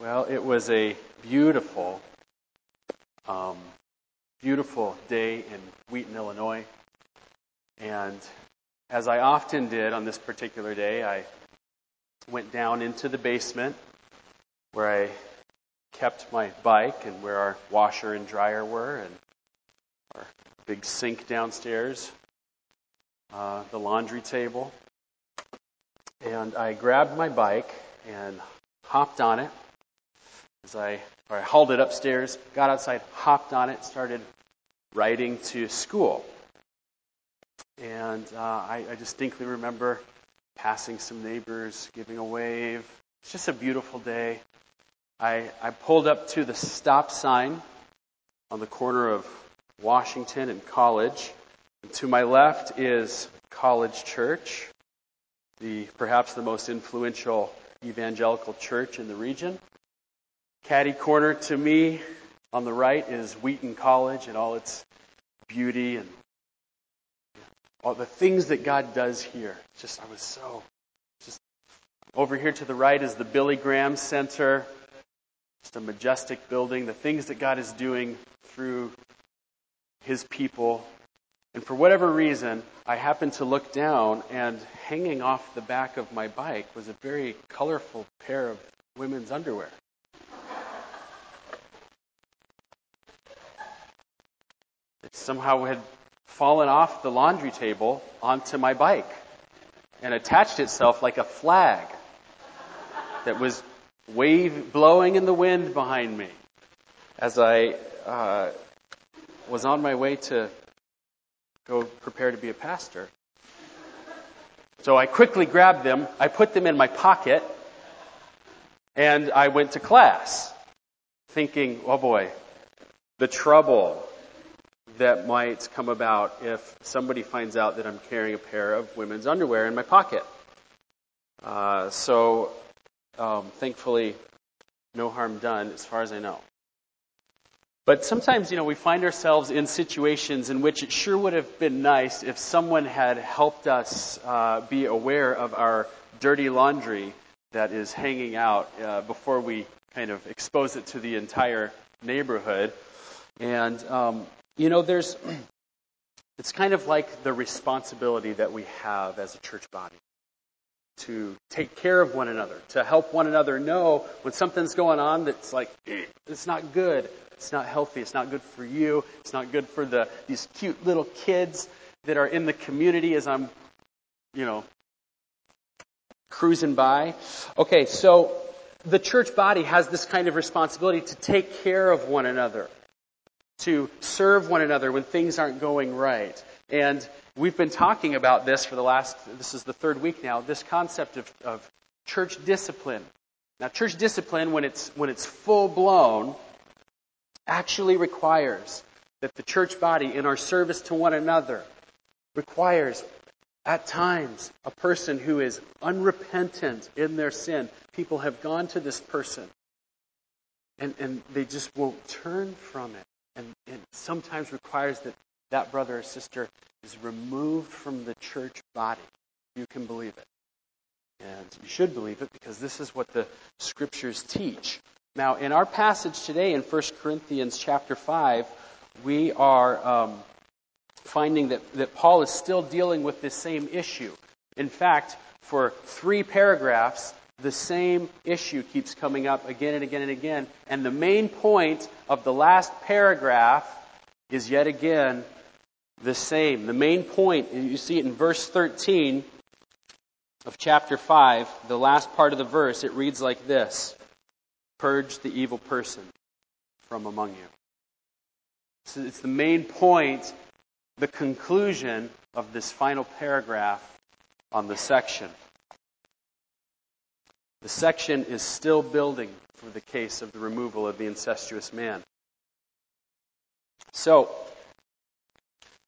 Well, it was a beautiful, um, beautiful day in Wheaton, Illinois. And as I often did on this particular day, I went down into the basement where I kept my bike and where our washer and dryer were, and our big sink downstairs, uh, the laundry table. And I grabbed my bike and hopped on it as I, I hauled it upstairs, got outside, hopped on it, started riding to school. And uh, I, I distinctly remember passing some neighbors, giving a wave. It's just a beautiful day. I, I pulled up to the stop sign on the corner of Washington and College. And to my left is College Church, the perhaps the most influential evangelical church in the region. Caddy corner to me on the right is Wheaton College and all its beauty and all the things that God does here. Just, I was so, just over here to the right is the Billy Graham Center. Just a majestic building. The things that God is doing through His people. And for whatever reason, I happened to look down, and hanging off the back of my bike was a very colorful pair of women's underwear. It somehow had fallen off the laundry table onto my bike and attached itself like a flag that was wave blowing in the wind behind me as I uh, was on my way to go prepare to be a pastor. So I quickly grabbed them, I put them in my pocket, and I went to class, thinking, oh boy, the trouble that might come about if somebody finds out that I'm carrying a pair of women's underwear in my pocket. Uh, so, um, thankfully, no harm done as far as I know. But sometimes, you know, we find ourselves in situations in which it sure would have been nice if someone had helped us uh, be aware of our dirty laundry that is hanging out uh, before we kind of expose it to the entire neighborhood. And um, you know, there's, it's kind of like the responsibility that we have as a church body to take care of one another, to help one another know when something's going on that's like, eh, it's not good, it's not healthy, it's not good for you, it's not good for the, these cute little kids that are in the community as I'm, you know, cruising by. Okay, so the church body has this kind of responsibility to take care of one another to serve one another when things aren't going right. And we've been talking about this for the last, this is the third week now, this concept of, of church discipline. Now, church discipline, when it's, when it's full blown, actually requires that the church body, in our service to one another, requires at times a person who is unrepentant in their sin. People have gone to this person and, and they just won't turn from it and, and sometimes requires that that brother or sister is removed from the church body. You can believe it. And you should believe it because this is what the scriptures teach. Now, in our passage today in 1 Corinthians chapter 5, we are um, finding that, that Paul is still dealing with this same issue. In fact, for three paragraphs, the same issue keeps coming up again and again and again. And the main point of the last paragraph is yet again the same. The main point, you see it in verse 13 of chapter 5, the last part of the verse, it reads like this Purge the evil person from among you. So it's the main point, the conclusion of this final paragraph on the section. The section is still building for the case of the removal of the incestuous man. So,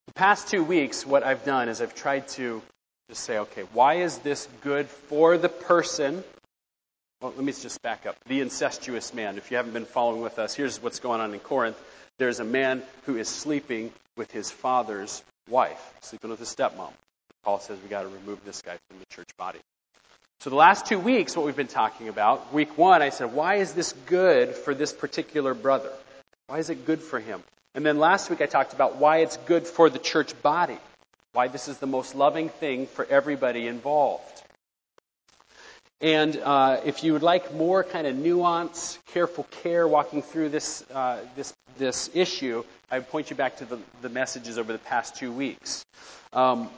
the past two weeks, what I've done is I've tried to just say, okay, why is this good for the person? Well, let me just back up. The incestuous man. If you haven't been following with us, here's what's going on in Corinth. There's a man who is sleeping with his father's wife, sleeping with his stepmom. Paul says we got to remove this guy from the church body. So the last two weeks, what we've been talking about, week one, I said, why is this good for this particular brother? Why is it good for him? And then last week I talked about why it's good for the church body. Why this is the most loving thing for everybody involved. And uh, if you would like more kind of nuance, careful care walking through this, uh, this, this issue, I would point you back to the, the messages over the past two weeks. Um,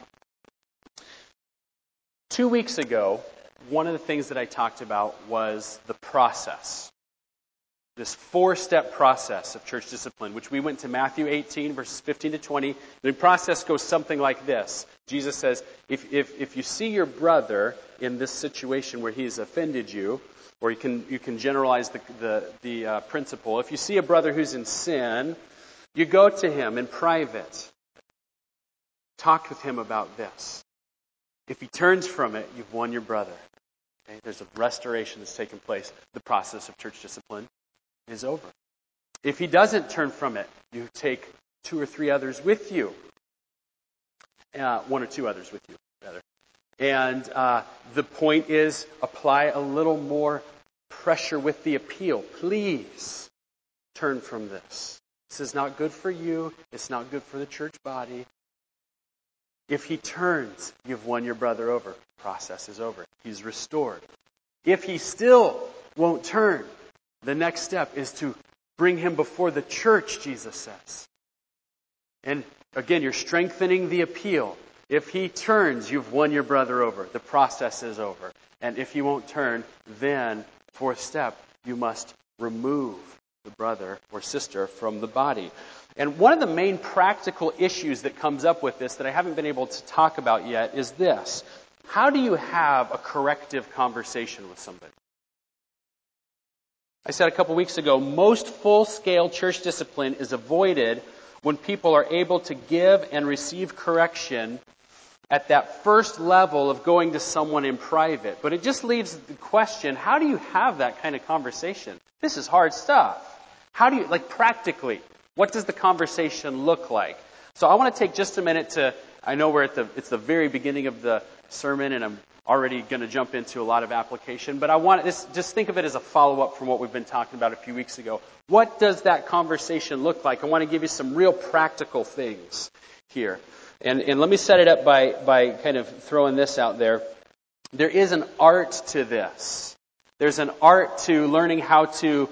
two weeks ago, one of the things that I talked about was the process. This four step process of church discipline, which we went to Matthew 18, verses 15 to 20. The process goes something like this Jesus says, if, if, if you see your brother in this situation where he's offended you, or you can, you can generalize the, the, the uh, principle, if you see a brother who's in sin, you go to him in private. Talk with him about this. If he turns from it, you've won your brother. Okay? There's a restoration that's taken place. The process of church discipline is over. If he doesn't turn from it, you take two or three others with you. Uh, one or two others with you, rather. And uh, the point is apply a little more pressure with the appeal. Please turn from this. This is not good for you. It's not good for the church body. If he turns, you've won your brother over. Process is over. He's restored. If he still won't turn, the next step is to bring him before the church, Jesus says. And again, you're strengthening the appeal. If he turns, you've won your brother over. The process is over. And if he won't turn, then, fourth step, you must remove the brother or sister from the body. And one of the main practical issues that comes up with this that I haven't been able to talk about yet is this. How do you have a corrective conversation with somebody? I said a couple weeks ago, most full scale church discipline is avoided when people are able to give and receive correction at that first level of going to someone in private. But it just leaves the question how do you have that kind of conversation? This is hard stuff. How do you, like practically, what does the conversation look like? So I want to take just a minute to, I know we're at the, it's the very beginning of the sermon and I'm already going to jump into a lot of application, but I want this, just think of it as a follow up from what we've been talking about a few weeks ago. What does that conversation look like? I want to give you some real practical things here. And, and let me set it up by, by kind of throwing this out there. There is an art to this. There's an art to learning how to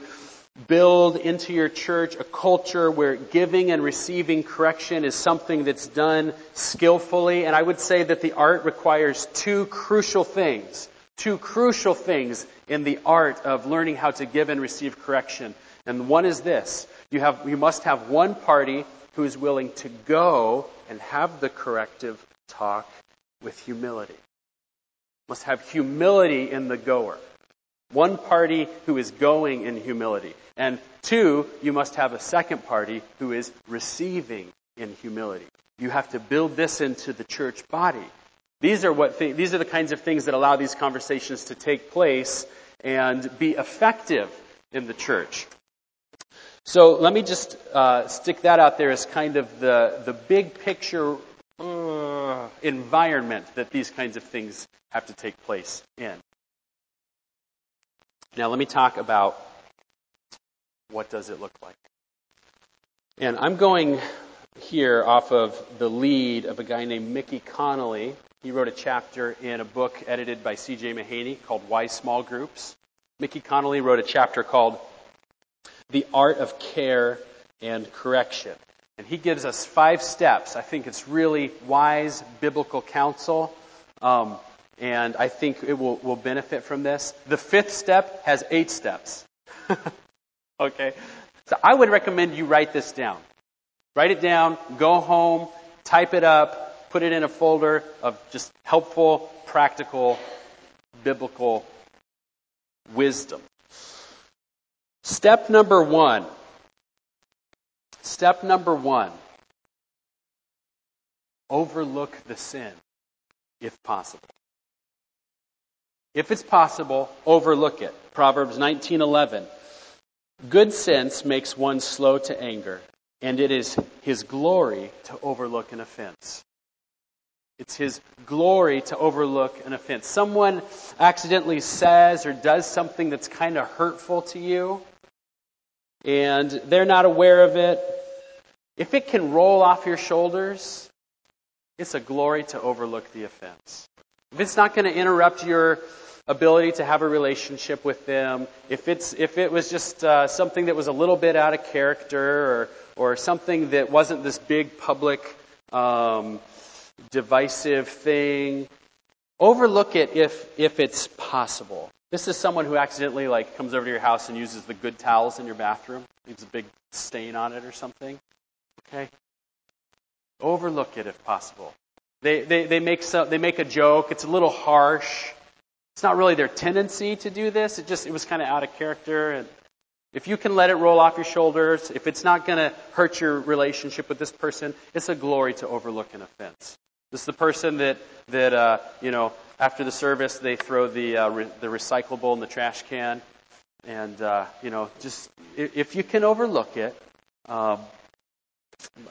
build into your church a culture where giving and receiving correction is something that's done skillfully. And I would say that the art requires two crucial things. Two crucial things in the art of learning how to give and receive correction. And one is this. You have, you must have one party who is willing to go and have the corrective talk with humility. Must have humility in the goer. One party who is going in humility. And two, you must have a second party who is receiving in humility. You have to build this into the church body. These are what th- these are the kinds of things that allow these conversations to take place and be effective in the church. So let me just uh, stick that out there as kind of the the big picture uh, environment that these kinds of things have to take place in. Now, let me talk about what does it look like. And I'm going here off of the lead of a guy named Mickey Connolly. He wrote a chapter in a book edited by C.J. Mahaney called Why Small Groups. Mickey Connolly wrote a chapter called The Art of Care and Correction. And he gives us five steps. I think it's really wise biblical counsel. Um, and I think it will, will benefit from this. The fifth step has eight steps. okay? So I would recommend you write this down. Write it down, go home, type it up, put it in a folder of just helpful, practical, biblical wisdom. Step number one. Step number one. Overlook the sin, if possible. If it's possible, overlook it. Proverbs 19:11. Good sense makes one slow to anger, and it is his glory to overlook an offense. It's His glory to overlook an offense. Someone accidentally says or does something that's kind of hurtful to you, and they're not aware of it. If it can roll off your shoulders, it's a glory to overlook the offense. If it's not going to interrupt your ability to have a relationship with them, if it's if it was just uh, something that was a little bit out of character or or something that wasn't this big public um, divisive thing, overlook it if if it's possible. This is someone who accidentally like comes over to your house and uses the good towels in your bathroom, leaves a big stain on it or something. Okay, overlook it if possible. They, they, they, make some, they make a joke. It's a little harsh. It's not really their tendency to do this. It just it was kind of out of character. And if you can let it roll off your shoulders, if it's not going to hurt your relationship with this person, it's a glory to overlook an offense. This is the person that that uh, you know after the service they throw the uh, re- the recyclable in the trash can, and uh, you know just if you can overlook it, um,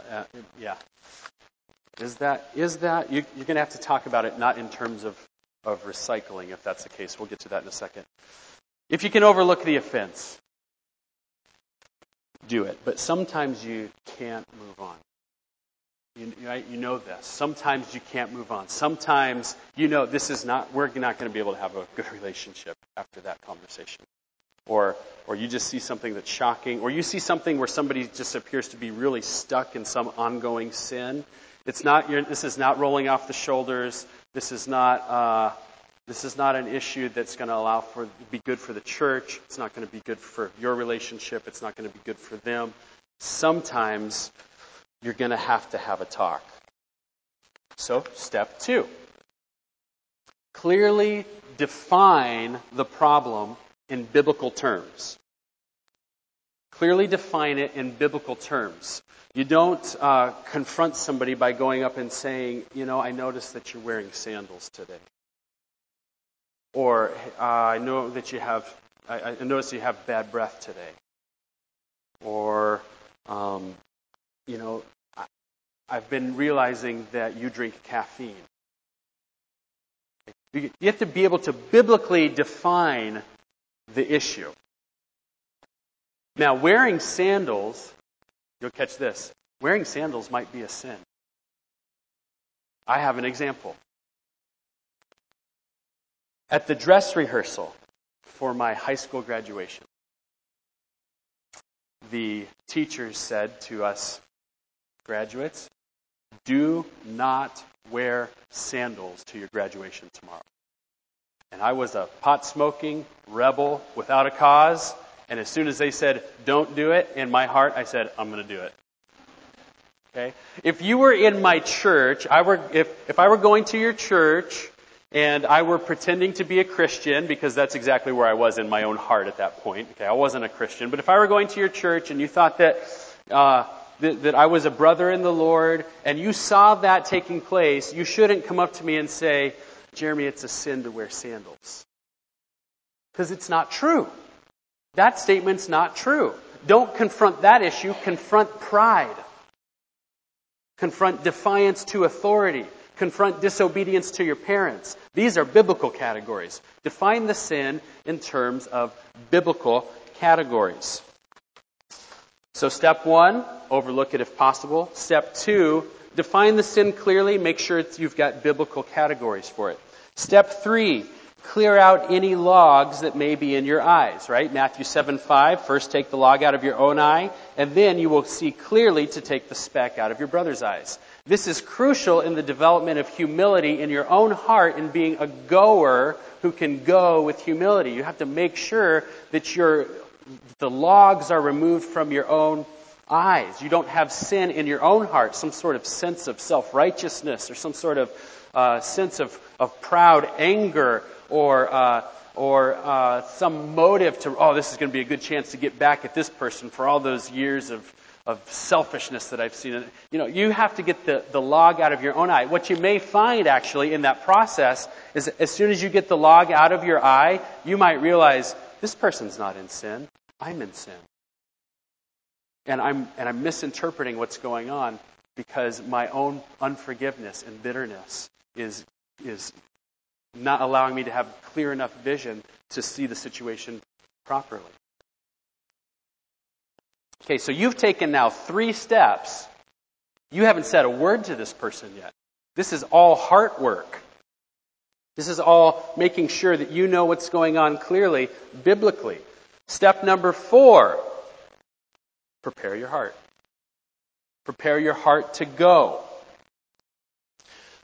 uh, yeah. Is that is that you, you're going to have to talk about it not in terms of of recycling, if that's the case. We'll get to that in a second. If you can overlook the offense, do it. But sometimes you can't move on. You, right? you know this. Sometimes you can't move on. Sometimes you know this is not, we're not going to be able to have a good relationship after that conversation. Or, or you just see something that's shocking, or you see something where somebody just appears to be really stuck in some ongoing sin. It's not, this is not rolling off the shoulders. This is not, uh, this is not an issue that's going to allow for be good for the church. It's not going to be good for your relationship. It's not going to be good for them. Sometimes you're going to have to have a talk. So, step two clearly define the problem in biblical terms. Clearly define it in biblical terms. You don't uh, confront somebody by going up and saying, you know, I noticed that you're wearing sandals today. Or uh, I know that you have, I, I noticed you have bad breath today. Or, um, you know, I, I've been realizing that you drink caffeine. You have to be able to biblically define the issue. Now, wearing sandals You'll catch this. Wearing sandals might be a sin. I have an example. At the dress rehearsal for my high school graduation, the teachers said to us graduates, do not wear sandals to your graduation tomorrow. And I was a pot smoking rebel without a cause, and as soon as they said, don't do it, in my heart, I said, I'm going to do it. Okay? If you were in my church, I were, if, if I were going to your church and I were pretending to be a Christian, because that's exactly where I was in my own heart at that point. Okay, I wasn't a Christian. But if I were going to your church and you thought that, uh, that, that I was a brother in the Lord and you saw that taking place, you shouldn't come up to me and say, Jeremy, it's a sin to wear sandals. Because it's not true. That statement's not true. Don't confront that issue, confront pride. Confront defiance to authority. Confront disobedience to your parents. These are biblical categories. Define the sin in terms of biblical categories. So, step one, overlook it if possible. Step two, define the sin clearly. Make sure you've got biblical categories for it. Step three, clear out any logs that may be in your eyes, right? Matthew 7 5, first take the log out of your own eye, and then you will see clearly to take the speck out of your brother's eyes. This is crucial in the development of humility in your own heart in being a goer who can go with humility. You have to make sure that your, the logs are removed from your own eyes. You don't have sin in your own heart, some sort of sense of self righteousness or some sort of uh, sense of, of proud anger or, uh, or uh, some motive to, oh, this is going to be a good chance to get back at this person for all those years of, of selfishness that I've seen. You know, you have to get the, the log out of your own eye. What you may find actually in that process is as soon as you get the log out of your eye, you might realize this person's not in sin. I'm in sin. And I'm, and I'm misinterpreting what's going on because my own unforgiveness and bitterness is, is not allowing me to have clear enough vision to see the situation properly. Okay, so you've taken now three steps. You haven't said a word to this person yet. This is all heart work. This is all making sure that you know what's going on clearly, biblically. Step number four prepare your heart. Prepare your heart to go.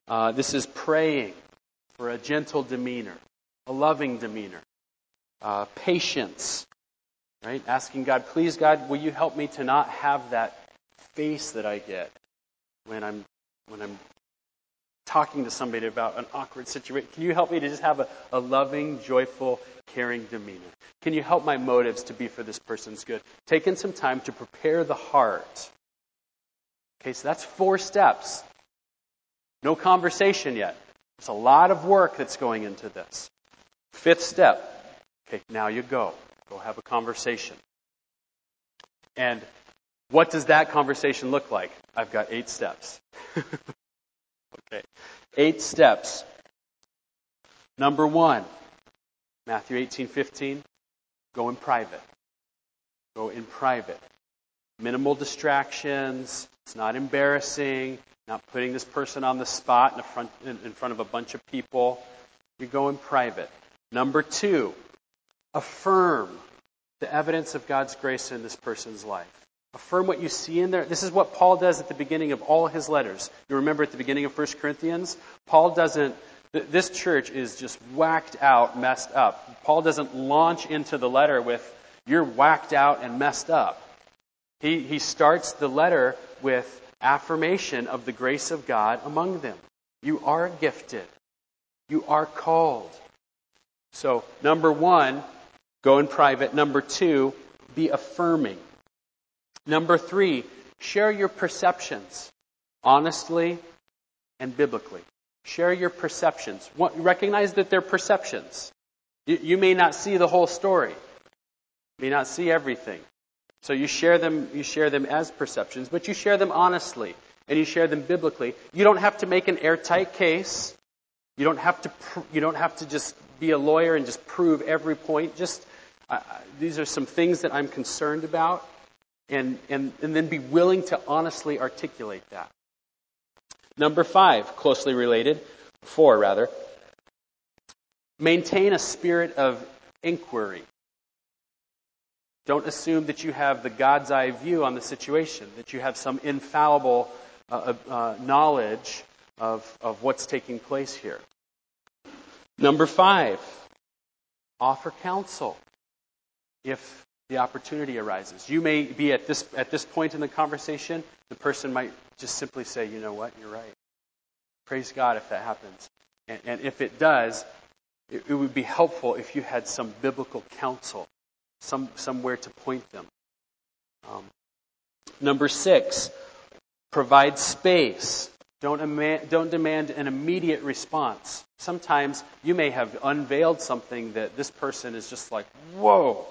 Uh, this is praying for a gentle demeanor, a loving demeanor, uh, patience, right? Asking God, please, God, will you help me to not have that face that I get when I'm when I'm talking to somebody about an awkward situation? Can you help me to just have a, a loving, joyful, caring demeanor? Can you help my motives to be for this person's good? Taking some time to prepare the heart. Okay, so that's four steps. No conversation yet. It's a lot of work that's going into this. Fifth step. Okay, now you go. Go have a conversation. And what does that conversation look like? I've got eight steps. Okay. Eight steps. Number one, Matthew 18, 15, go in private. Go in private. Minimal distractions. It's not embarrassing. Not putting this person on the spot in front, in front of a bunch of people. You go in private. Number two, affirm the evidence of God's grace in this person's life. Affirm what you see in there. This is what Paul does at the beginning of all his letters. You remember at the beginning of 1 Corinthians? Paul doesn't, this church is just whacked out, messed up. Paul doesn't launch into the letter with, you're whacked out and messed up. He, he starts the letter with affirmation of the grace of God among them. You are gifted. You are called. So, number one, go in private. Number two, be affirming. Number three, share your perceptions honestly and biblically. Share your perceptions. Recognize that they're perceptions. You may not see the whole story. You may not see everything. So you share them, you share them as perceptions, but you share them honestly and you share them biblically. You don't have to make an airtight case. You don't have to, you don't have to just be a lawyer and just prove every point. Just, uh, these are some things that I'm concerned about and, and, and then be willing to honestly articulate that. Number five, closely related, four rather, maintain a spirit of inquiry. Don't assume that you have the God's eye view on the situation, that you have some infallible uh, uh, uh knowledge of, of what's taking place here. Number five, offer counsel. If the opportunity arises. You may be at this, at this point in the conversation, the person might just simply say, you know what, you're right. Praise God if that happens. And, and if it does, it, it, would be helpful if you had some biblical counsel, some, somewhere to point them. Um, number six, provide space. Don't, don't demand an immediate response. Sometimes you may have unveiled something that this person is just like, whoa,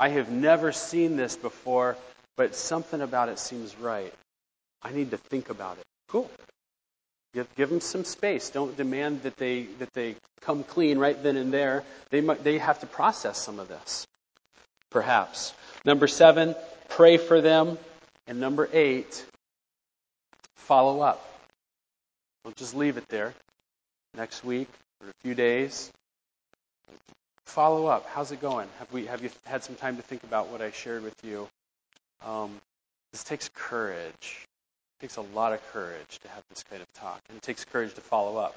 I have never seen this before, but something about it seems right. I need to think about it. Cool. Give, give them some space. Don't demand that they that they come clean right then and there. They might, they have to process some of this. Perhaps. Number seven, pray for them. And number eight, follow up. Don't just leave it there. Next week or a few days, follow up. How's it going? Have we have you had some time to think about what I shared with you? Um, this takes courage. It takes a lot of courage to have this kind of talk, and it takes courage to follow up.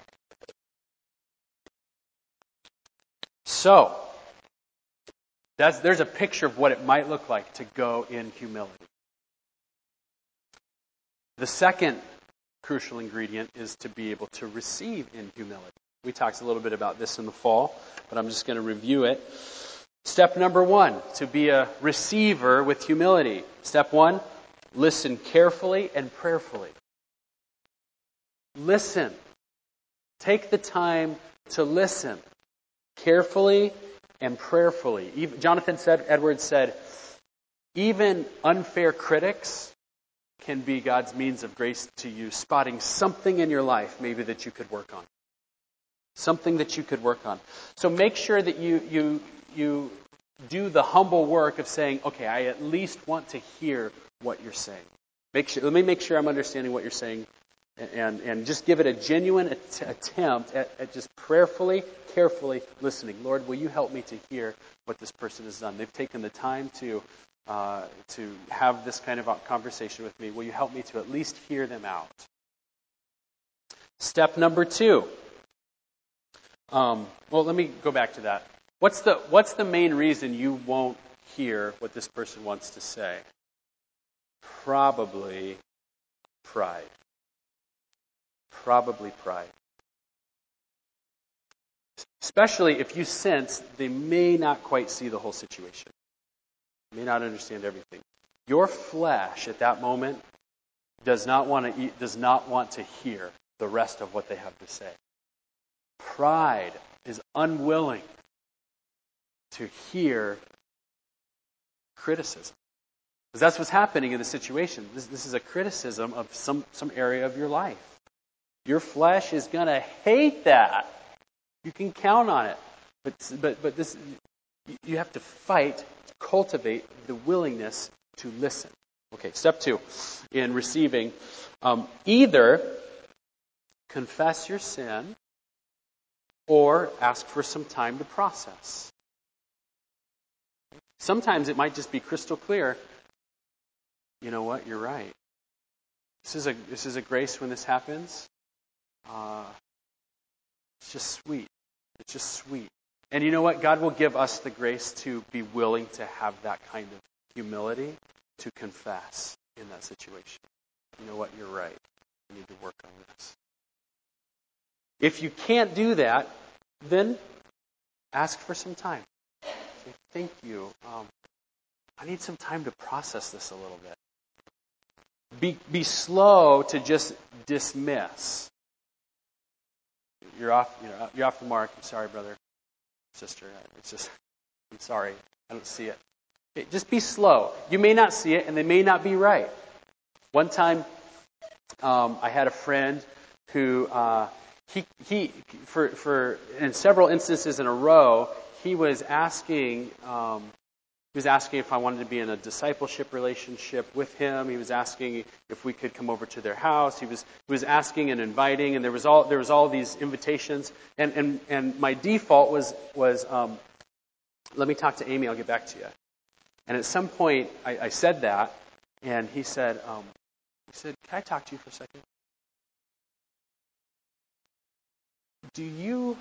So, there's a picture of what it might look like to go in humility. The second crucial ingredient is to be able to receive in humility. We talked a little bit about this in the fall, but I'm just going to review it. Step number one, to be a receiver with humility. Step one, listen carefully and prayerfully. Listen. Take the time to listen carefully and prayerfully. Jonathan said, Edwards said, even unfair critics can be God's means of grace to you, spotting something in your life maybe that you could work on. Something that you could work on. So make sure that you, you, you do the humble work of saying, okay, I at least want to hear what you're saying. Make sure, let me make sure I'm understanding what you're saying and, and just give it a genuine att- attempt at, at just prayerfully, carefully listening. Lord, will you help me to hear what this person has done? They've taken the time to, uh, to have this kind of conversation with me. Will you help me to at least hear them out? Step number two. Um, well, let me go back to that. What's the, what's the main reason you won't hear what this person wants to say? Probably pride. Probably pride. Especially if you sense they may not quite see the whole situation, may not understand everything. Your flesh at that moment does not want to does not want to hear the rest of what they have to say. Pride is unwilling to hear criticism. Because that's what's happening in the situation. This, this is a criticism of some, some area of your life. Your flesh is going to hate that. You can count on it. But, but, but this, you have to fight, cultivate the willingness to listen. Okay, step two in receiving um, either confess your sin or ask for some time to process. Sometimes it might just be crystal clear. You know what? You're right. This is a this is a grace when this happens. Uh, it's just sweet. It's just sweet. And you know what? God will give us the grace to be willing to have that kind of humility to confess in that situation. You know what? You're right. We need to work on this. If you can't do that, then ask for some time. Say, thank you. Um, I need some time to process this a little bit. Be, be slow to just dismiss. You're off, you know, you're off the mark. I'm sorry, brother, sister. It's just, I'm sorry. I don't see it. Okay, just be slow. You may not see it, and they may not be right. One time, um, I had a friend who uh, he, he for, for in several instances in a row, he was asking um, he was asking if I wanted to be in a discipleship relationship with him. He was asking if we could come over to their house. He was he was asking and inviting, and there was all there was all these invitations. And and and my default was was um, let me talk to Amy. I'll get back to you. And at some point, I, I said that, and he said um, he said, "Can I talk to you for a second? Do you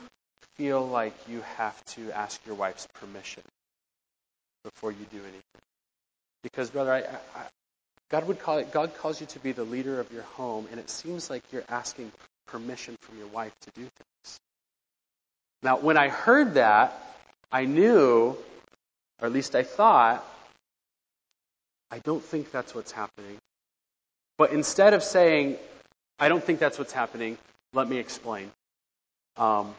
feel like you have to ask your wife's permission before you do anything? Because, brother, I, I, God would call it, God calls you to be the leader of your home, and it seems like you're asking permission from your wife to do things. Now, when I heard that, I knew, or at least I thought, I don't think that's what's happening. But instead of saying, I don't think that's what's happening, let me explain. Um,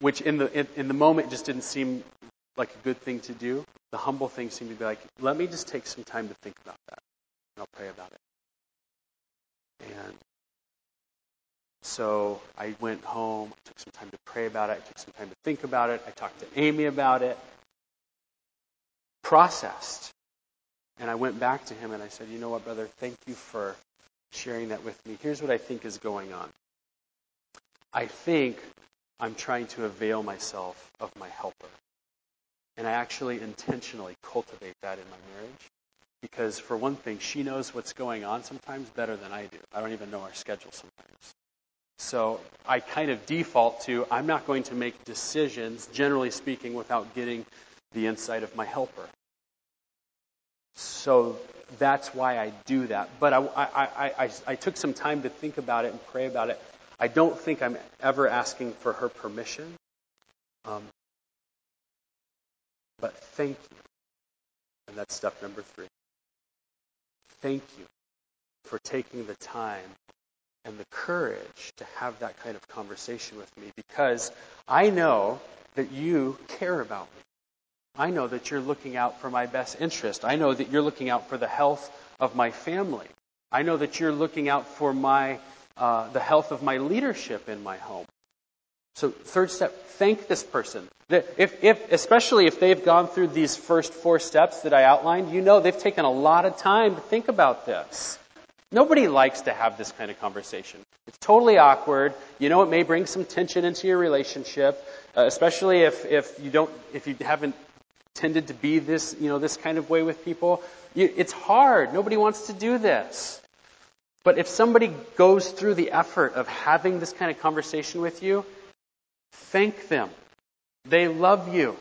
which in the in, in the moment just didn't seem like a good thing to do. The humble thing seemed to be like, let me just take some time to think about that, and I'll pray about it. And so I went home, took some time to pray about it, took some time to think about it, I talked to Amy about it, processed. And I went back to him and I said, You know what, brother, thank you for sharing that with me. Here's what I think is going on. I think I'm trying to avail myself of my helper. And I actually intentionally cultivate that in my marriage. Because, for one thing, she knows what's going on sometimes better than I do. I don't even know our schedule sometimes. So I kind of default to I'm not going to make decisions, generally speaking, without getting the insight of my helper. So that's why I do that. But I, I, I, I, took some time to think about it and pray about it. I don't think I'm ever asking for her permission. Um, but thank you. And that's step number three. Thank you for taking the time and the courage to have that kind of conversation with me because I know that you care about me. I know that you're looking out for my best interest. I know that you're looking out for the health of my family. I know that you're looking out for my, uh, the health of my leadership in my home. So, third step, thank this person. If, if, especially if they've gone through these first four steps that I outlined, you know they've taken a lot of time to think about this. Nobody likes to have this kind of conversation. It's totally awkward. You know, it may bring some tension into your relationship, uh, especially if, if you don't, if you haven't tended to be this, you know, this kind of way with people. You, it's hard. Nobody wants to do this. But if somebody goes through the effort of having this kind of conversation with you, thank them. They love you.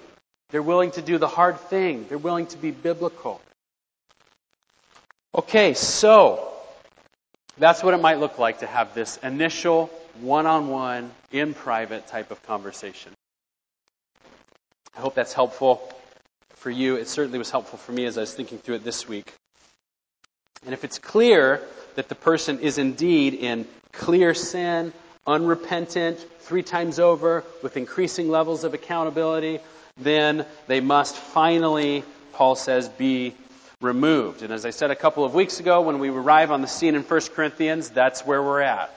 They're willing to do the hard thing. They're willing to be biblical. Okay, so that's what it might look like to have this initial one on one, in private type of conversation. I hope that's helpful for you. It certainly was helpful for me as I was thinking through it this week. And if it's clear that the person is indeed in clear sin, unrepentant, three times over, with increasing levels of accountability, then they must finally, Paul says, be removed. And as I said a couple of weeks ago, when we arrive on the scene in 1 Corinthians, that's where we're at.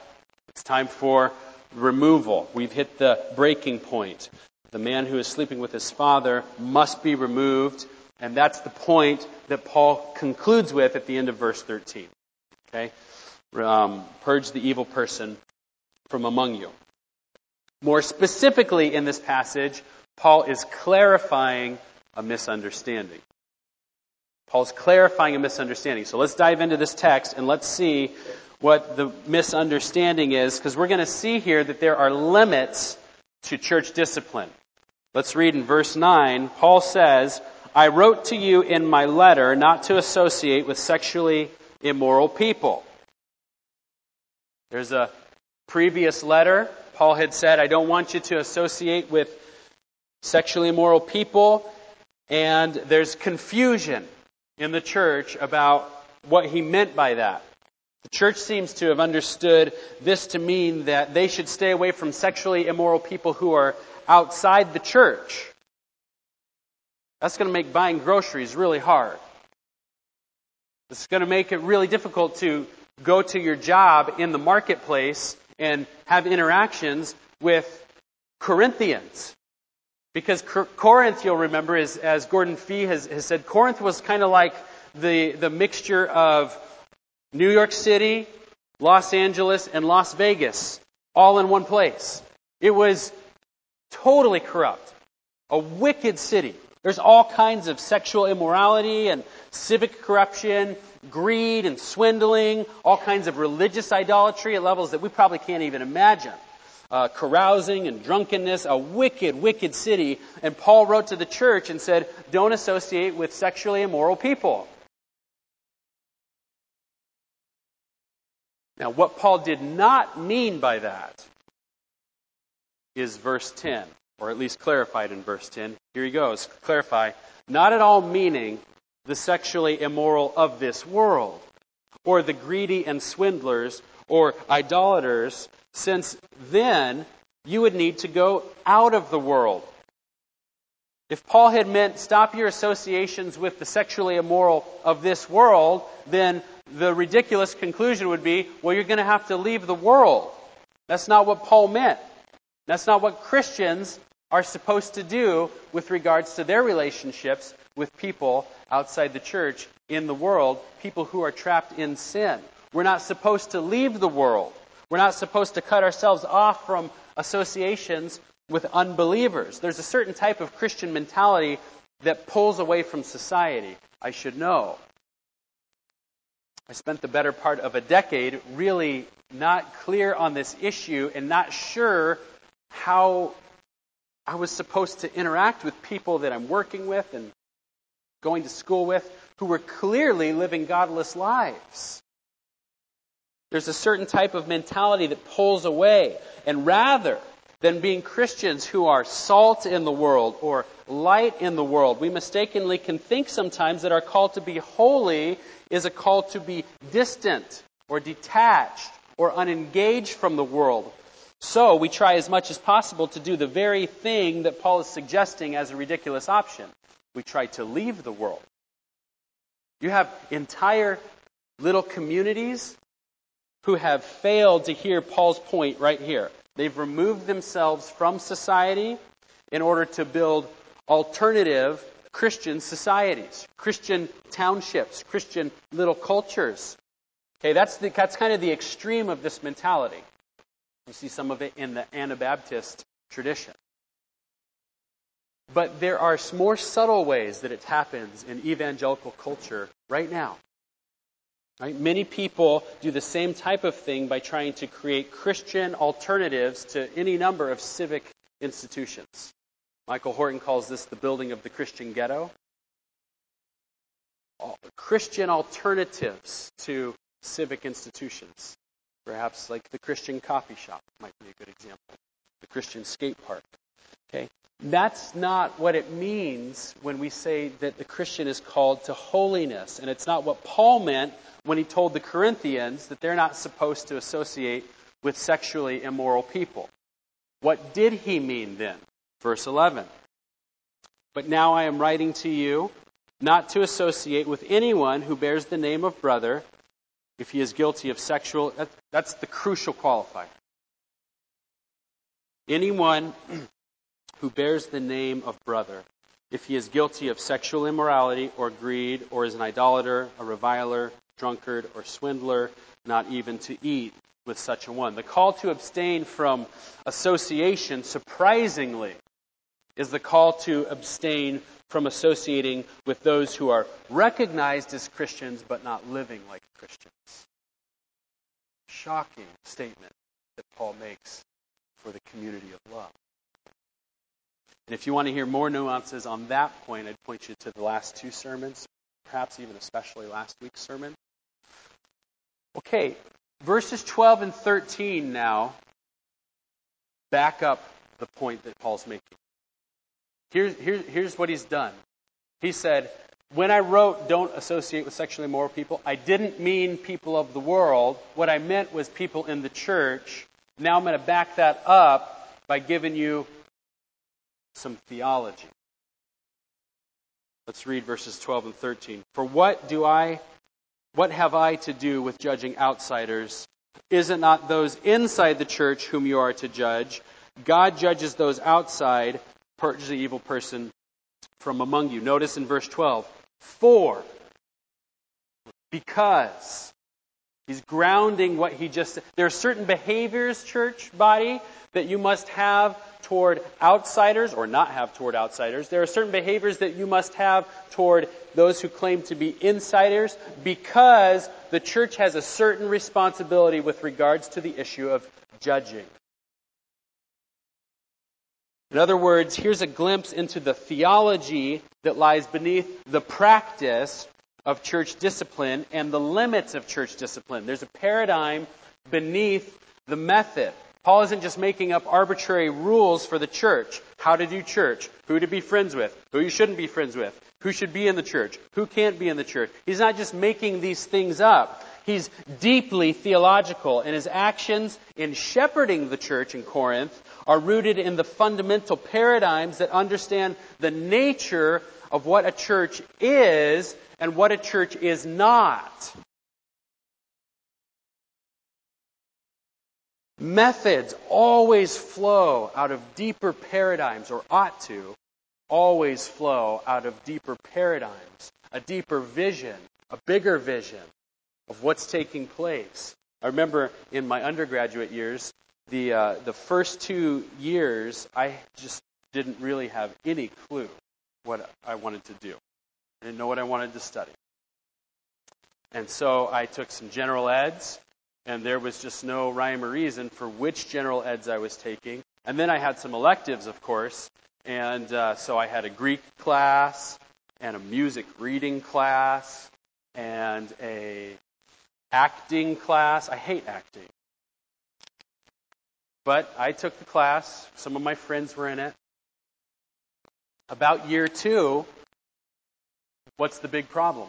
It's time for removal. We've hit the breaking point. The man who is sleeping with his father must be removed, and that's the point that Paul concludes with at the end of verse 13. Okay? Um, purge the evil person from among you. More specifically in this passage, Paul is clarifying a misunderstanding. Paul's clarifying a misunderstanding. So let's dive into this text and let's see what the misunderstanding is, because we're going to see here that there are limits to church discipline. Let's read in verse 9. Paul says, I wrote to you in my letter not to associate with sexually immoral people. There's a previous letter. Paul had said, I don't want you to associate with sexually immoral people. And there's confusion in the church about what he meant by that. The church seems to have understood this to mean that they should stay away from sexually immoral people who are outside the church. That's going to make buying groceries really hard. It's going to make it really difficult to go to your job in the marketplace and have interactions with Corinthians. Because Corinth, you'll remember, is, as Gordon Fee has, has said, Corinth was kind of like the, the mixture of New York City, Los Angeles, and Las Vegas all in one place. It was totally corrupt. A wicked city. There's all kinds of sexual immorality and civic corruption, greed and swindling, all kinds of religious idolatry at levels that we probably can't even imagine. Uh, carousing and drunkenness, a wicked, wicked city. And Paul wrote to the church and said, don't associate with sexually immoral people. Now, what Paul did not mean by that is verse 10, or at least clarified in verse 10. Here he goes. Clarify. Not at all meaning the sexually immoral of this world, or the greedy and swindlers, or idolaters, since then you would need to go out of the world. If Paul had meant stop your associations with the sexually immoral of this world, then the ridiculous conclusion would be, well, you're going to have to leave the world. That's not what Paul meant. That's not what Christians are supposed to do with regards to their relationships with people outside the church in the world, people who are trapped in sin. We're not supposed to leave the world. We're not supposed to cut ourselves off from associations with unbelievers. There's a certain type of Christian mentality that pulls away from society. I should know. I spent the better part of a decade really not clear on this issue and not sure how I was supposed to interact with people that I'm working with and going to school with who were clearly living godless lives. There's a certain type of mentality that pulls away. And rather than being Christians who are salt in the world or light in the world, we mistakenly can think sometimes that our call to be holy is a call to be distant or detached or unengaged from the world. So we try as much as possible to do the very thing that Paul is suggesting as a ridiculous option. we try to leave the world. You have entire little communities who have failed to hear Paul's point right here. They've removed themselves from society in order to build alternative Christian societies, Christian townships, Christian little cultures. Okay, that's, the, that's kind of the extreme of this mentality. You see some of it in the Anabaptist tradition. But there are more subtle ways that it happens in evangelical culture right now. Right? Many people do the same type of thing by trying to create Christian alternatives to any number of civic institutions. Michael Horton calls this the building of the Christian ghetto. Christian alternatives to civic institutions. Perhaps like the Christian coffee shop might be a good example. The Christian skate park. Okay? That's not what it means when we say that the Christian is called to holiness. And it's not what Paul meant when he told the Corinthians that they're not supposed to associate with sexually immoral people. What did he mean then? Verse 11. But now I am writing to you not to associate with anyone who bears the name of brother if he is guilty of sexual. That's the crucial qualifier. Anyone who bears the name of brother if he is guilty of sexual immorality or greed or is an idolater, a reviler, drunkard, or swindler, not even to eat with such a one. The call to abstain from association, surprisingly, is the call to abstain from associating with those who are recognized as Christians but not living like Christians. Shocking statement that Paul makes for the community of love. And if you want to hear more nuances on that point, I'd point you to the last two sermons, perhaps even especially last week's sermon. Okay, verses 12 and 13 now back up the point that Paul's making. Here's, here, here's what he's done. He said, When I wrote, don't associate with sexually immoral people, I didn't mean people of the world. What I meant was people in the church. Now I'm going to back that up by giving you some theology. Let's read verses 12 and 13. For what do I, what have I to do with judging outsiders? Is it not those inside the church whom you are to judge? God judges those outside purge the evil person from among you. Notice in verse 12, for, because. He's grounding what he just said. There are certain behaviors, church body, that you must have toward outsiders or not have toward outsiders. There are certain behaviors that you must have toward those who claim to be insiders because the church has a certain responsibility with regards to the issue of judging. In other words, here's a glimpse into the theology that lies beneath the practice of church discipline and the limits of church discipline. There's a paradigm beneath the method. Paul isn't just making up arbitrary rules for the church. How to do church, who to be friends with, who you shouldn't be friends with, who should be in the church, who can't be in the church. He's not just making these things up. He's deeply theological, and his actions in shepherding the church in Corinth are rooted in the fundamental paradigms that understand the nature of what a church is and what a church is not. Methods always flow out of deeper paradigms, or ought to always flow out of deeper paradigms, a deeper vision, a bigger vision of what's taking place. I remember in my undergraduate years, the uh, the first two years, I just didn't really have any clue what I wanted to do. I didn't know what I wanted to study. And so I took some general eds, and there was just no rhyme or reason for which general eds I was taking. And then I had some electives, of course, and uh, so I had a Greek class, and a music reading class, and a acting class. I hate acting. But I took the class. Some of my friends were in it. About year two, what's the big problem?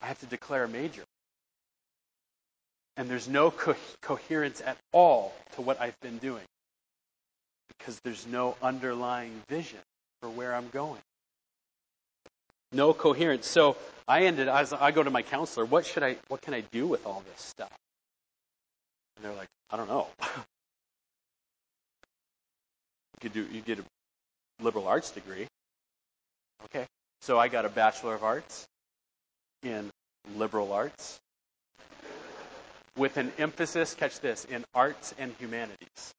I have to declare a major. And there's no co- coherence at all to what I've been doing because there's no underlying vision for where I'm going. No coherence. So I ended. I, was, I go to my counselor. What should I? What can I do with all this stuff? And they're like, I don't know. you could do. You get a liberal arts degree. Okay. So I got a bachelor of arts in liberal arts with an emphasis. Catch this in arts and humanities.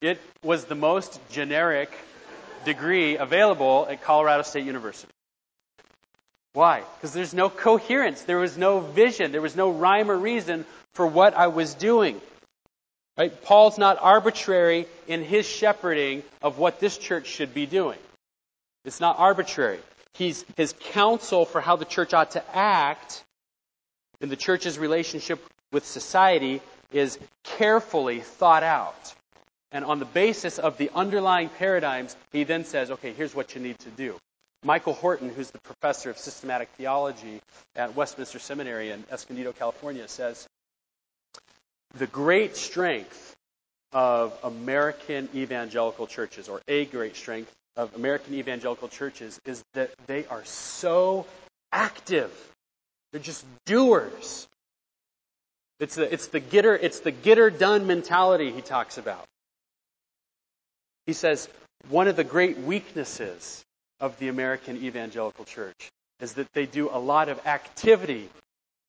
It was the most generic degree available at Colorado State University. Why? Because there's no coherence. There was no vision. There was no rhyme or reason for what I was doing. Right? Paul's not arbitrary in his shepherding of what this church should be doing. It's not arbitrary. He's, his counsel for how the church ought to act in the church's relationship with society is carefully thought out. And on the basis of the underlying paradigms, he then says, okay, here's what you need to do. Michael Horton, who's the professor of systematic theology at Westminster Seminary in Escondido, California, says the great strength of American evangelical churches, or a great strength of American evangelical churches, is that they are so active. They're just doers. It's the, it's the getter, it's the getter done mentality he talks about. He says, one of the great weaknesses of the American evangelical church is that they do a lot of activity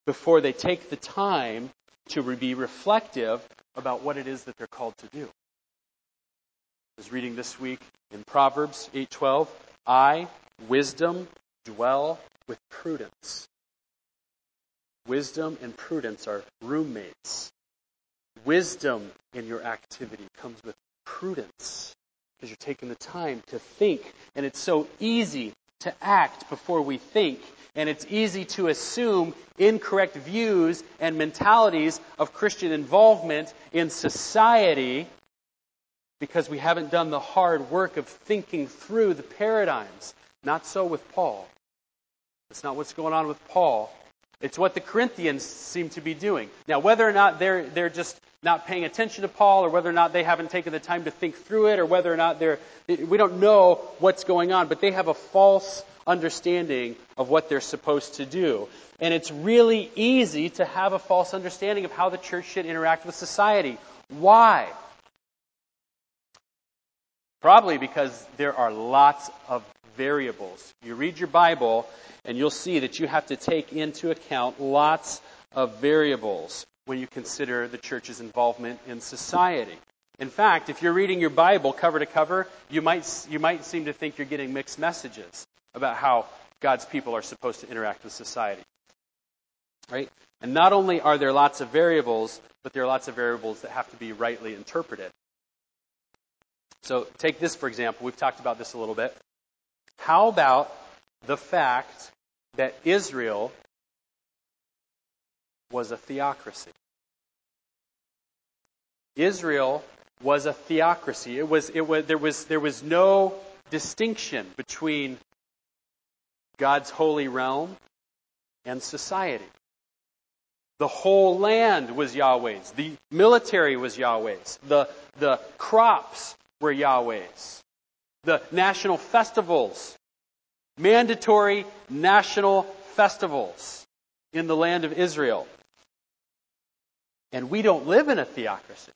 before they take the time to be reflective about what it is that they're called to do. I was reading this week in Proverbs 8:12, "I, wisdom, dwell with prudence." Wisdom and prudence are roommates. Wisdom in your activity comes with prudence because you're taking the time to think. And it's so easy to act before we think. And it's easy to assume incorrect views and mentalities of Christian involvement in society because we haven't done the hard work of thinking through the paradigms. Not so with Paul. That's not what's going on with Paul. It's what the Corinthians seem to be doing. Now, whether or not they're, they're just not paying attention to Paul, or whether or not they haven't taken the time to think through it, or whether or not they're, we don't know what's going on, but they have a false understanding of what they're supposed to do. And it's really easy to have a false understanding of how the church should interact with society. Why? Probably because there are lots of variables. You read your Bible, and you'll see that you have to take into account lots of variables when you consider the church's involvement in society. In fact, if you're reading your Bible cover to cover, you might, you might seem to think you're getting mixed messages about how God's people are supposed to interact with society. Right? And not only are there lots of variables, but there are lots of variables that have to be rightly interpreted. So take this, for example. We've talked about this a little bit. How about the fact that Israel was a theocracy. Israel was a theocracy. It was, it was, there, was, there was no distinction between God's holy realm and society. The whole land was Yahweh's. The military was Yahweh's. The, the crops were Yahweh's. The national festivals, mandatory national festivals in the land of Israel. And we don't live in a theocracy.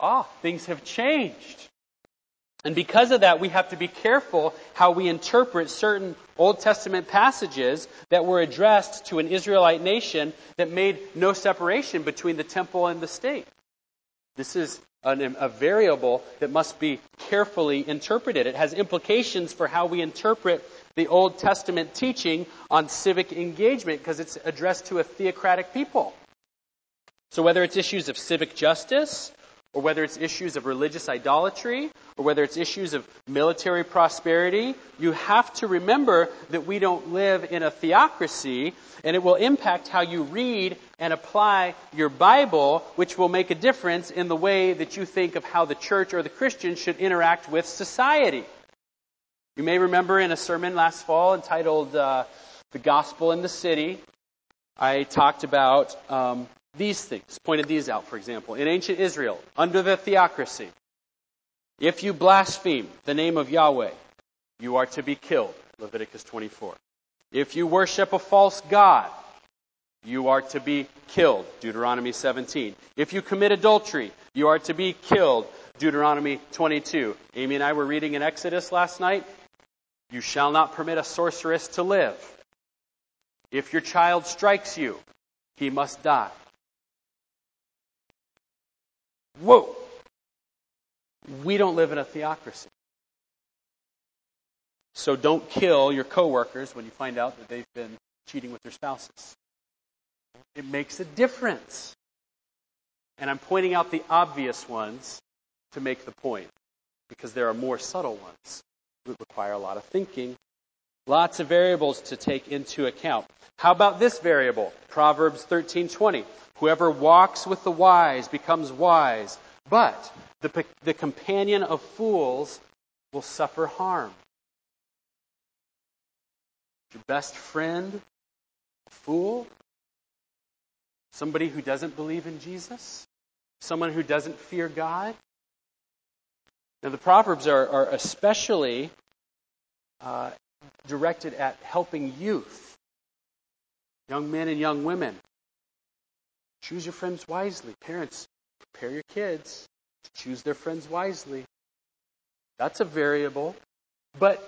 Ah, things have changed. And because of that, we have to be careful how we interpret certain Old Testament passages that were addressed to an Israelite nation that made no separation between the temple and the state. This is an, a variable that must be carefully interpreted. It has implications for how we interpret the Old Testament teaching on civic engagement because it's addressed to a theocratic people. So whether it's issues of civic justice, or whether it's issues of religious idolatry, or whether it's issues of military prosperity, you have to remember that we don't live in a theocracy, and it will impact how you read and apply your Bible, which will make a difference in the way that you think of how the church or the Christian should interact with society. You may remember in a sermon last fall entitled uh, The Gospel in the City, I talked about um, these things, pointed these out, for example. In ancient Israel, under the theocracy, if you blaspheme the name of Yahweh, you are to be killed. Leviticus 24. If you worship a false god, you are to be killed. Deuteronomy 17. If you commit adultery, you are to be killed. Deuteronomy 22. Amy and I were reading in Exodus last night. You shall not permit a sorceress to live. If your child strikes you, he must die. Whoa! We don't live in a theocracy. So don't kill your coworkers when you find out that they've been cheating with their spouses. It makes a difference. And I'm pointing out the obvious ones to make the point because there are more subtle ones that require a lot of thinking. Lots of variables to take into account. How about this variable? Proverbs 13:20. Whoever walks with the wise becomes wise, but the, the companion of fools will suffer harm. Your best friend, a fool, somebody who doesn't believe in Jesus, someone who doesn't fear God. Now, the Proverbs are, are especially uh, directed at helping youth, young men and young women. Choose your friends wisely. Parents, prepare your kids to choose their friends wisely. That's a variable. But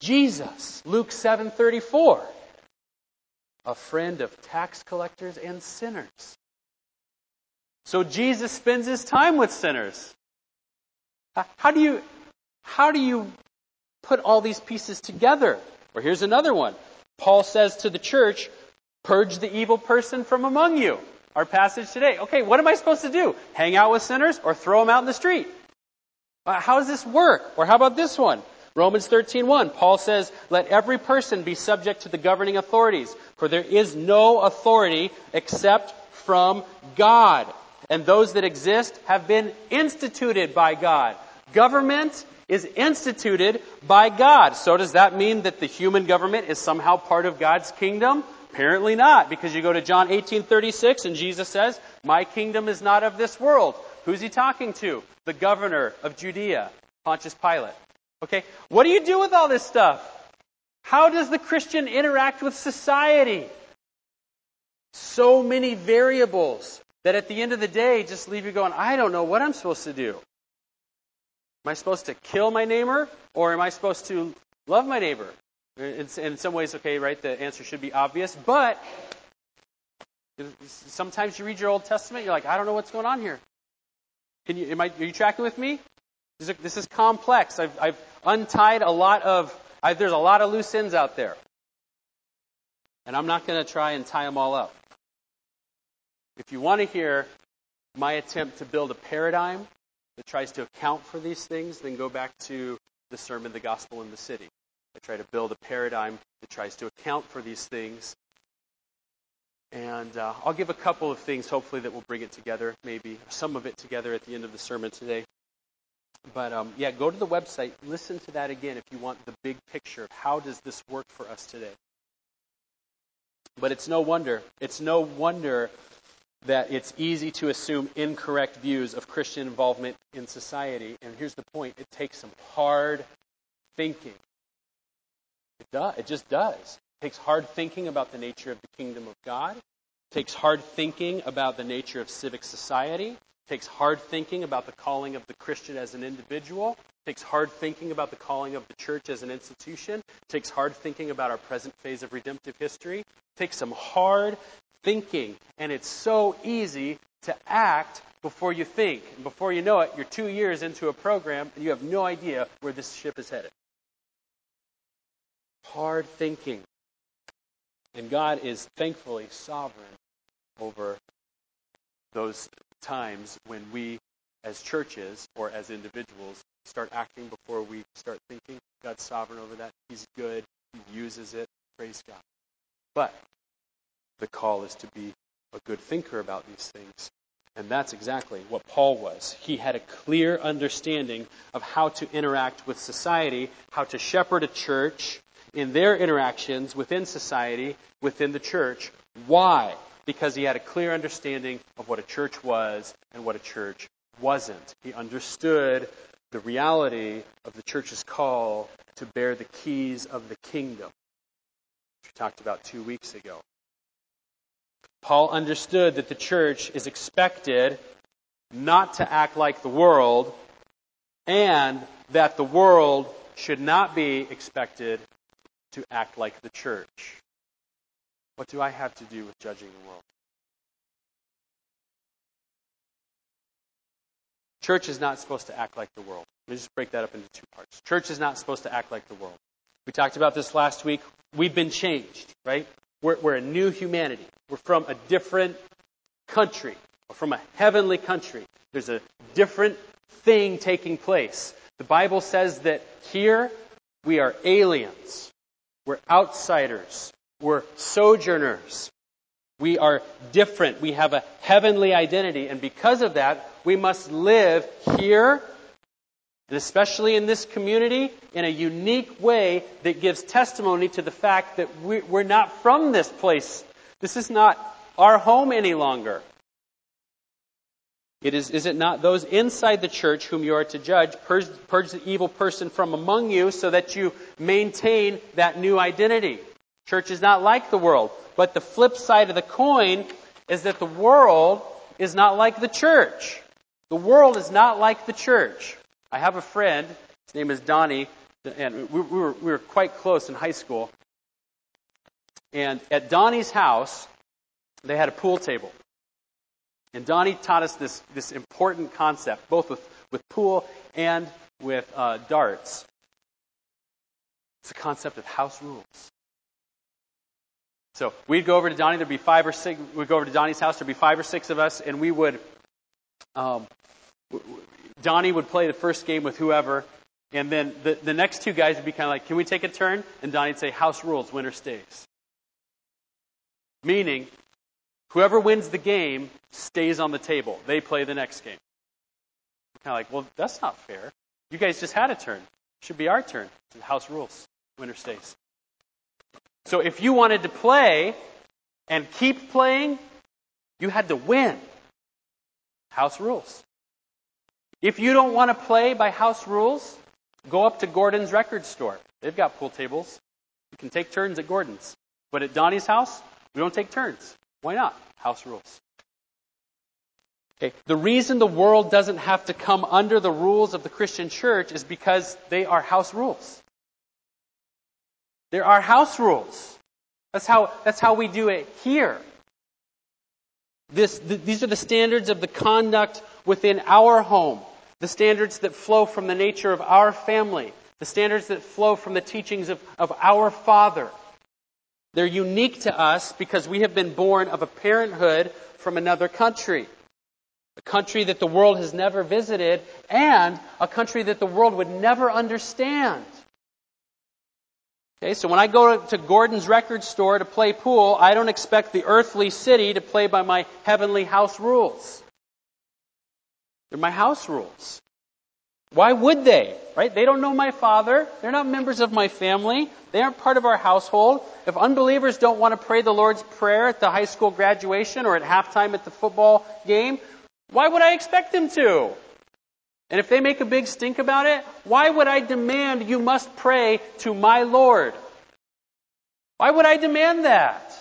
Jesus, Luke 7:34, a friend of tax collectors and sinners. So Jesus spends his time with sinners. How do you how do you put all these pieces together? Or here's another one. Paul says to the church, purge the evil person from among you. Our passage today. Okay, what am I supposed to do? Hang out with sinners or throw them out in the street? Uh, how does this work? Or how about this one? Romans 13:1 Paul says, "Let every person be subject to the governing authorities, for there is no authority except from God, and those that exist have been instituted by God." Government is instituted by God. So does that mean that the human government is somehow part of God's kingdom? Apparently not, because you go to John 18:36 and Jesus says, "My kingdom is not of this world." Who's he talking to? The governor of Judea, Pontius Pilate. Okay, what do you do with all this stuff? How does the Christian interact with society? So many variables that at the end of the day just leave you going, I don't know what I'm supposed to do. Am I supposed to kill my neighbor or am I supposed to love my neighbor? in some ways, okay, right, the answer should be obvious, but sometimes you read your Old Testament, you're like, I don't know what's going on here. Can you, am I, are you tracking with me? This is, this is complex. I've, I've untied a lot of, I, there's a lot of loose ends out there. And I'm not going to try and tie them all up. If you want to hear my attempt to build a paradigm that tries to account for these things, then go back to the sermon, The Gospel in the City. I try to build a paradigm that tries to account for these things. And uh, I'll give a couple of things, hopefully, that will bring it together, maybe some of it together at the end of the sermon today. But um, yeah, go to the website, listen to that again if you want the big picture of how does this work for us today. But it's no wonder, it's no wonder that it's easy to assume incorrect views of Christian involvement in society. And here's the point it takes some hard thinking. It does. It just does. It takes hard thinking about the nature of the kingdom of God. It takes hard thinking about the nature of civic society. It takes hard thinking about the calling of the Christian as an individual. It takes hard thinking about the calling of the church as an institution. It takes hard thinking about our present phase of redemptive history. It takes some hard thinking. And it's so easy to act before you think. And before you know it, you're two years into a program and you have no idea where this ship is headed. Hard thinking. And God is thankfully sovereign over those times when we, as churches or as individuals, start acting before we start thinking. God's sovereign over that. He's good. He uses it. Praise God. But the call is to be a good thinker about these things. And that's exactly what Paul was. He had a clear understanding of how to interact with society, how to shepherd a church in their interactions within society, within the church. Why? because he had a clear understanding of what a church was and what a church wasn't. He understood the reality of the church's call to bear the keys of the kingdom, which we talked about two weeks ago. Paul understood that the church is expected not to act like the world, and that the world should not be expected to act like the church. What do I have to do with judging the world? Church is not supposed to act like the world. Let me just break that up into two parts. Church is not supposed to act like the world. We talked about this last week. We've been changed, right? We're, we're a new humanity. We're from a different country, or from a heavenly country. There's a different thing taking place. The Bible says that here we are aliens. We're outsiders. We're sojourners. We are different. We have a heavenly identity. And because of that, we must live here, and especially in this community, in a unique way that gives testimony to the fact that we're not from this place. This is not our home any longer. It is, is it not those inside the church whom you are to judge? Purge, purge the evil person from among you so that you maintain that new identity. Church is not like the world. But the flip side of the coin is that the world is not like the church. The world is not like the church. I have a friend, his name is Donnie, and we, we, were, we were quite close in high school. And at Donnie's house, they had a pool table. And Donnie taught us this, this important concept, both with, with pool and with uh, darts. It's the concept of house rules. So we'd go over to Donnie, there'd be five or six, we'd go over to Donnie's house, there'd be five or six of us, and we would um, Donnie would play the first game with whoever, and then the, the next two guys would be kind of like, Can we take a turn? And Donnie'd say, House rules, winner stays. Meaning, whoever wins the game stays on the table. They play the next game. Kind of like, Well, that's not fair. You guys just had a turn. It should be our turn. House rules, winner stays. So if you wanted to play and keep playing, you had to win. House rules. If you don't want to play by house rules, go up to Gordon's record store. They've got pool tables. You can take turns at Gordon's. But at Donnie's house, we don't take turns. Why not? House rules. Okay. The reason the world doesn't have to come under the rules of the Christian church is because they are house rules. There are house rules. That's how, that's how we do it here. This, these are the standards of the conduct within our home, the standards that flow from the nature of our family, the standards that flow from the teachings of, of our Father. They're unique to us because we have been born of a parenthood from another country. A country that the world has never visited and a country that the world would never understand. Okay, so when I go to Gordon's record store to play pool, I don't expect the earthly city to play by my heavenly house rules. They're my house rules. Why would they? Right? They don't know my father. They're not members of my family. They aren't part of our household. If unbelievers don't want to pray the Lord's Prayer at the high school graduation or at halftime at the football game, why would I expect them to? And if they make a big stink about it, why would I demand you must pray to my Lord? Why would I demand that?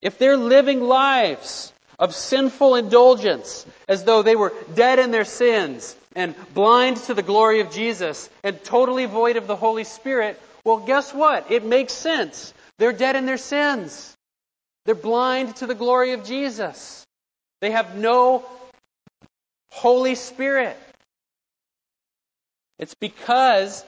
If they're living lives of sinful indulgence, as though they were dead in their sins and blind to the glory of Jesus and totally void of the Holy Spirit, well, guess what? It makes sense. They're dead in their sins. They're blind to the glory of Jesus. They have no Holy Spirit. It's because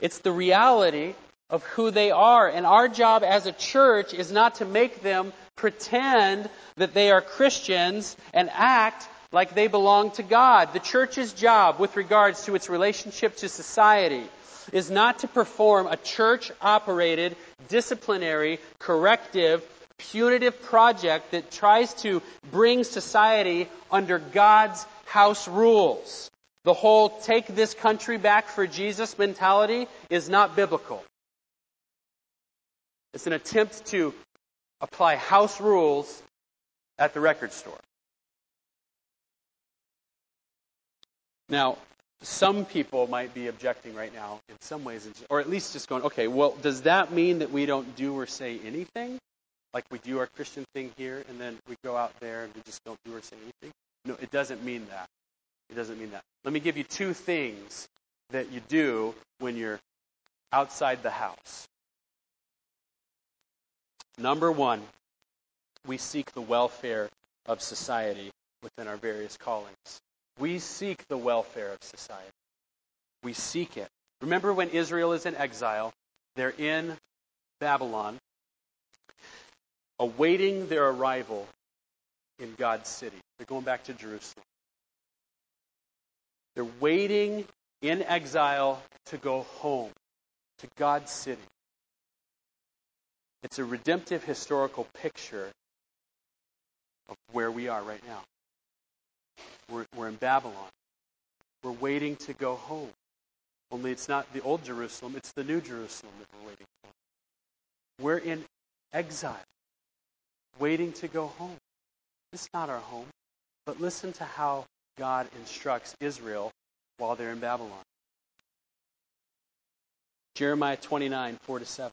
it's the reality of who they are. And our job as a church is not to make them pretend that they are Christians and act like they belong to God. The church's job with regards to its relationship to society is not to perform a church operated, disciplinary, corrective, punitive project that tries to bring society under God's house rules. The whole take this country back for Jesus mentality is not biblical. It's an attempt to apply house rules at the record store. Now, some people might be objecting right now in some ways, or at least just going, okay, well, does that mean that we don't do or say anything? Like we do our Christian thing here, and then we go out there and we just don't do or say anything? No, it doesn't mean that. It doesn't mean that. Let me give you two things that you do when you're outside the house. Number one, we seek the welfare of society within our various callings. We seek the welfare of society. We seek it. Remember when Israel is in exile, they're in Babylon, awaiting their arrival in God's city. They're going back to Jerusalem. They're waiting in exile to go home to God's city. It's a redemptive historical picture of where we are right now. We're, we're in Babylon. We're waiting to go home. Only it's not the old Jerusalem, it's the new Jerusalem that we're waiting for. We're in exile, waiting to go home. It's not our home. But listen to how God instructs Israel while they're in Babylon. Jeremiah 29, 4 to 7.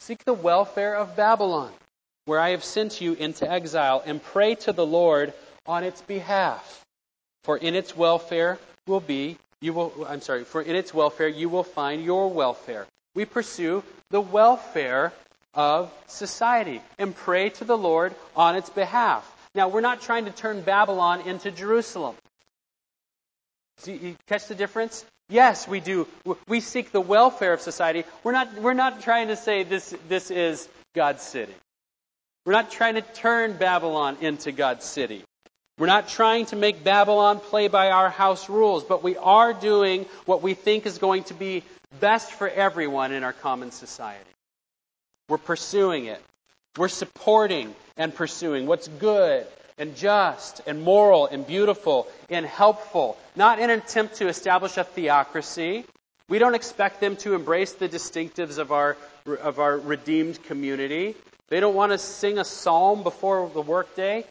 Seek the welfare of Babylon, where I have sent you into exile, and pray to the Lord on its behalf. For in its welfare will be, you will, I'm sorry, for in its welfare you will find your welfare. We pursue the welfare of society and pray to the Lord on its behalf. Now, we're not trying to turn Babylon into Jerusalem. See, you catch the difference? Yes, we do. We seek the welfare of society. We're not, we're not trying to say this, this is God's city. We're not trying to turn Babylon into God's city. We're not trying to make Babylon play by our house rules, but we are doing what we think is going to be best for everyone in our common society. We're pursuing it. We're supporting and pursuing what's good and just and moral and beautiful and helpful, not in an attempt to establish a theocracy. We don't expect them to embrace the distinctives of our, of our redeemed community. They don't want to sing a psalm before the workday.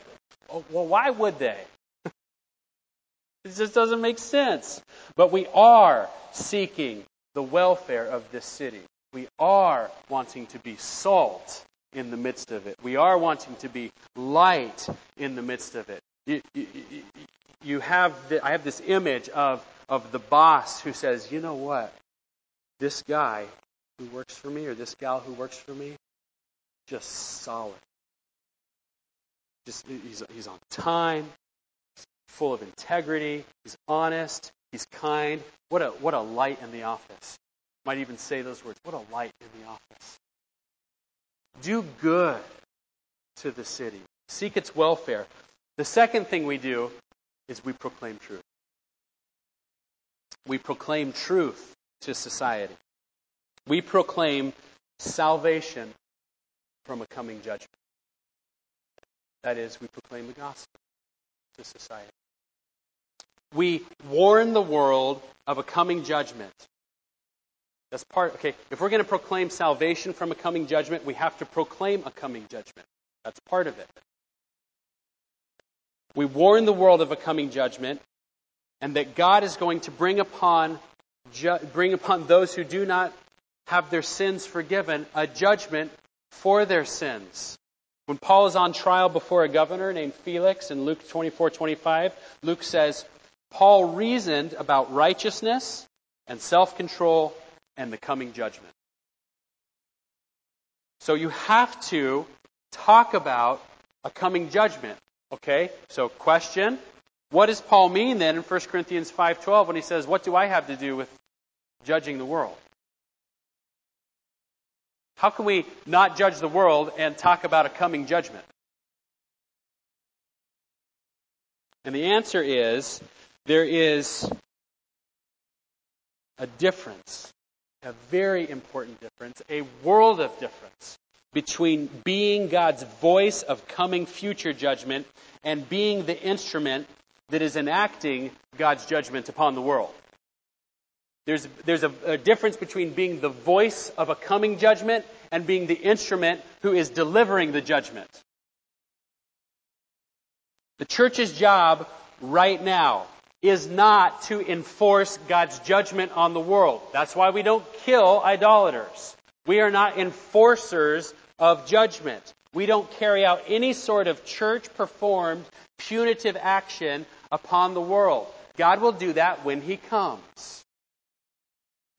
Oh, well, why would they? it just doesn't make sense. But we are seeking the welfare of this city. We are wanting to be salt in the midst of it. We are wanting to be light in the midst of it. You, you, you have the, I have this image of, of the boss who says, you know what? This guy who works for me or this gal who works for me, just solid. Just he's, he's on time, full of integrity, he's honest, he's kind. What a what a light in the office. Might even say those words. What a light in the office. Do good to the city. Seek its welfare. The second thing we do is we proclaim truth. We proclaim truth to society. We proclaim salvation from a coming judgment. That is, we proclaim the gospel to society. We warn the world of a coming judgment. That's part, okay, if we're going to proclaim salvation from a coming judgment, we have to proclaim a coming judgment. That's part of it. We warn the world of a coming judgment and that God is going to bring upon, ju- bring upon those who do not have their sins forgiven a judgment for their sins. When Paul is on trial before a governor named Felix in Luke 24 25, Luke says, Paul reasoned about righteousness and self control and the coming judgment. So you have to talk about a coming judgment. Okay? So question, what does Paul mean then in 1 Corinthians 5:12 when he says, "What do I have to do with judging the world?" How can we not judge the world and talk about a coming judgment? And the answer is there is a difference, a very important difference, a world of difference between being God's voice of coming future judgment and being the instrument that is enacting God's judgment upon the world. There's, there's a, a, difference between being the voice of a coming judgment and being the instrument who is delivering the judgment. The church's job right now is not to enforce God's judgment on the world. That's why we don't kill idolaters. We are not enforcers of judgment. We don't carry out any sort of church performed punitive action upon the world. God will do that when He comes.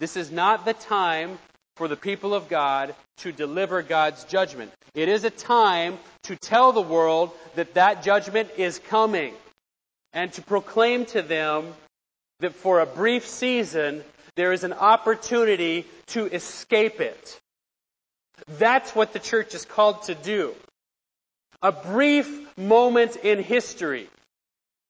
This is not the time for the people of God to deliver God's judgment. It is a time to tell the world that that judgment is coming and to proclaim to them that for a brief season there is an opportunity to escape it. That's what the church is called to do. A brief moment in history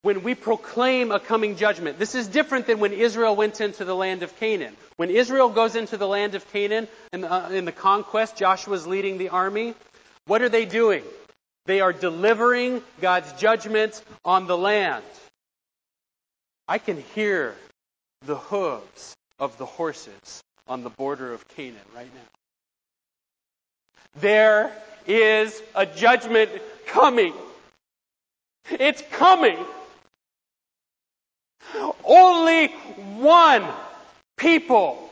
when we proclaim a coming judgment. This is different than when Israel went into the land of Canaan. When Israel goes into the land of Canaan in the, uh, in the conquest, Joshua's leading the army. What are they doing? They are delivering God's judgment on the land. I can hear the hooves of the horses on the border of Canaan right now. There is a judgment coming. It's coming. Only one people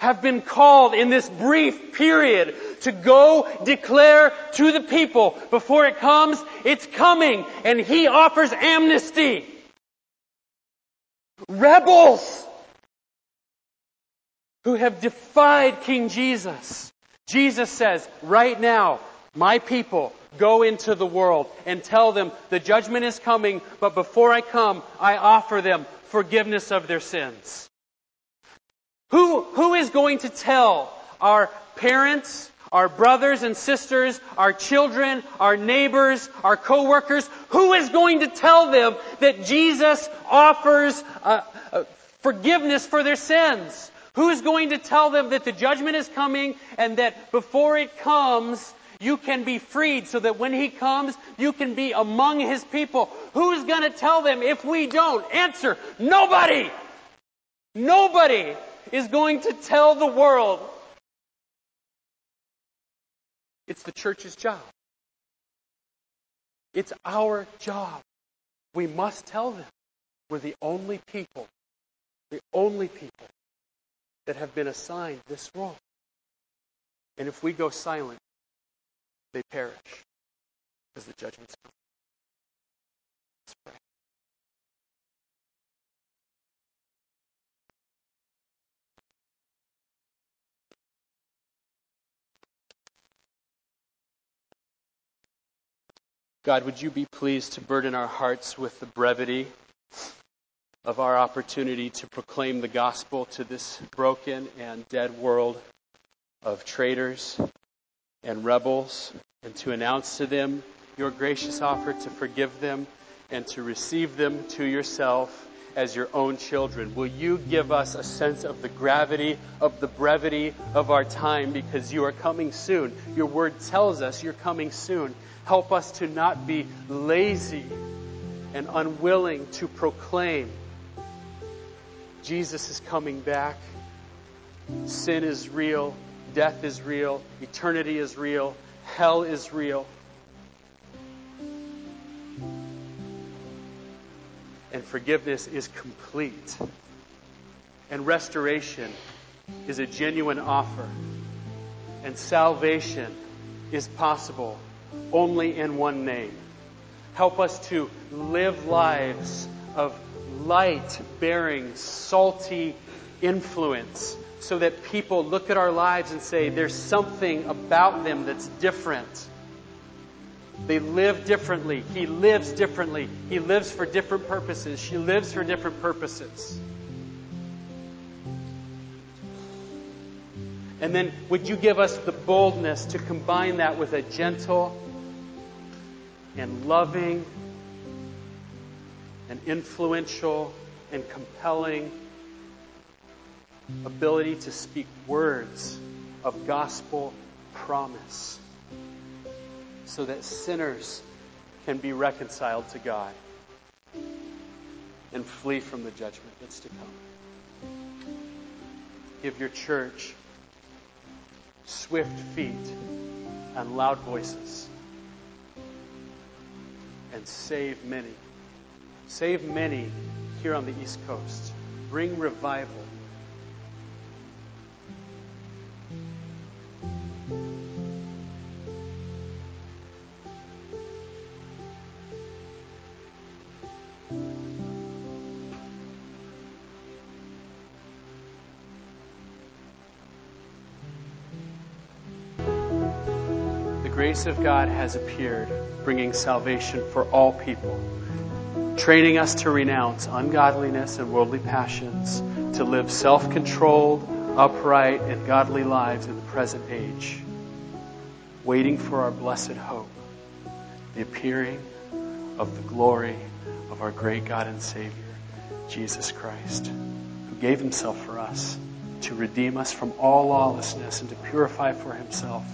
have been called in this brief period to go declare to the people before it comes, it's coming, and he offers amnesty. Rebels who have defied King Jesus. Jesus says, right now, my people, go into the world and tell them the judgment is coming, but before I come, I offer them forgiveness of their sins. Who, who is going to tell our parents, our brothers and sisters, our children, our neighbors, our coworkers, who is going to tell them that Jesus offers uh, uh, forgiveness for their sins? Who's going to tell them that the judgment is coming and that before it comes, you can be freed so that when He comes, you can be among His people. Who's going to tell them if we don't? Answer, nobody! Nobody is going to tell the world. It's the church's job. It's our job. We must tell them. We're the only people, the only people that have been assigned this role. And if we go silent, they perish as the judgment's come. God, would you be pleased to burden our hearts with the brevity of our opportunity to proclaim the gospel to this broken and dead world of traitors and rebels, and to announce to them your gracious offer to forgive them and to receive them to yourself as your own children. Will you give us a sense of the gravity, of the brevity of our time because you are coming soon? Your word tells us you're coming soon. Help us to not be lazy and unwilling to proclaim Jesus is coming back. Sin is real. Death is real. Eternity is real. Hell is real. And forgiveness is complete. And restoration is a genuine offer. And salvation is possible only in one name. Help us to live lives of light bearing, salty influence so that people look at our lives and say, there's something about them that's different. They live differently. He lives differently. He lives for different purposes. She lives for different purposes. And then, would you give us the boldness to combine that with a gentle and loving and influential and compelling ability to speak words of gospel promise so that sinners can be reconciled to God and flee from the judgment that's to come. Give your church swift feet and loud voices and save many. Save many here on the East Coast. Bring revival grace of God has appeared, bringing salvation for all people, training us to renounce ungodliness and worldly passions, to live self controlled, upright, and godly lives in the present age, waiting for our blessed hope, the appearing of the glory of our great God and Savior, Jesus Christ, who gave himself for us to redeem us from all lawlessness and to purify for himself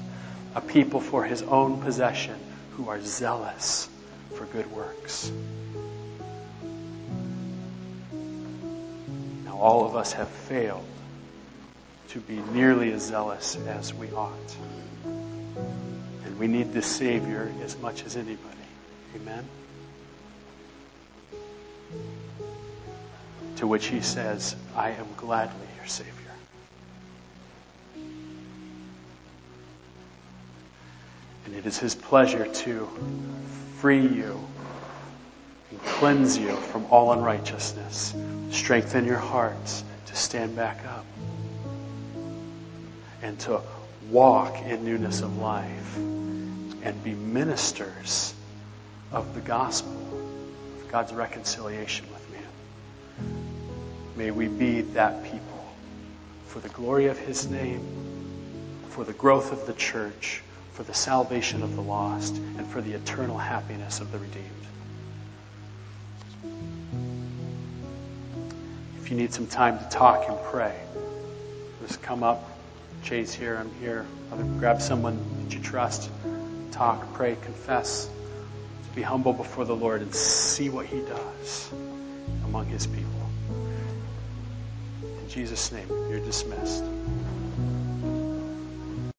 a people for his own possession who are zealous for good works. Now, all of us have failed to be nearly as zealous as we ought. And we need the Savior as much as anybody. Amen? To which he says, I am gladly your Savior. And it is His pleasure to free you and cleanse you from all unrighteousness, strengthen your hearts to stand back up, and to walk in newness of life and be ministers of the gospel, of God's reconciliation with man. May we be that people for the glory of His name, for the growth of the church for the salvation of the lost, and for the eternal happiness of the redeemed. If you need some time to talk and pray, just come up. Jay's here, I'm here. grab someone that you trust. Talk, pray, confess. Be humble before the Lord and see what He does among His people. In Jesus' name, you're dismissed.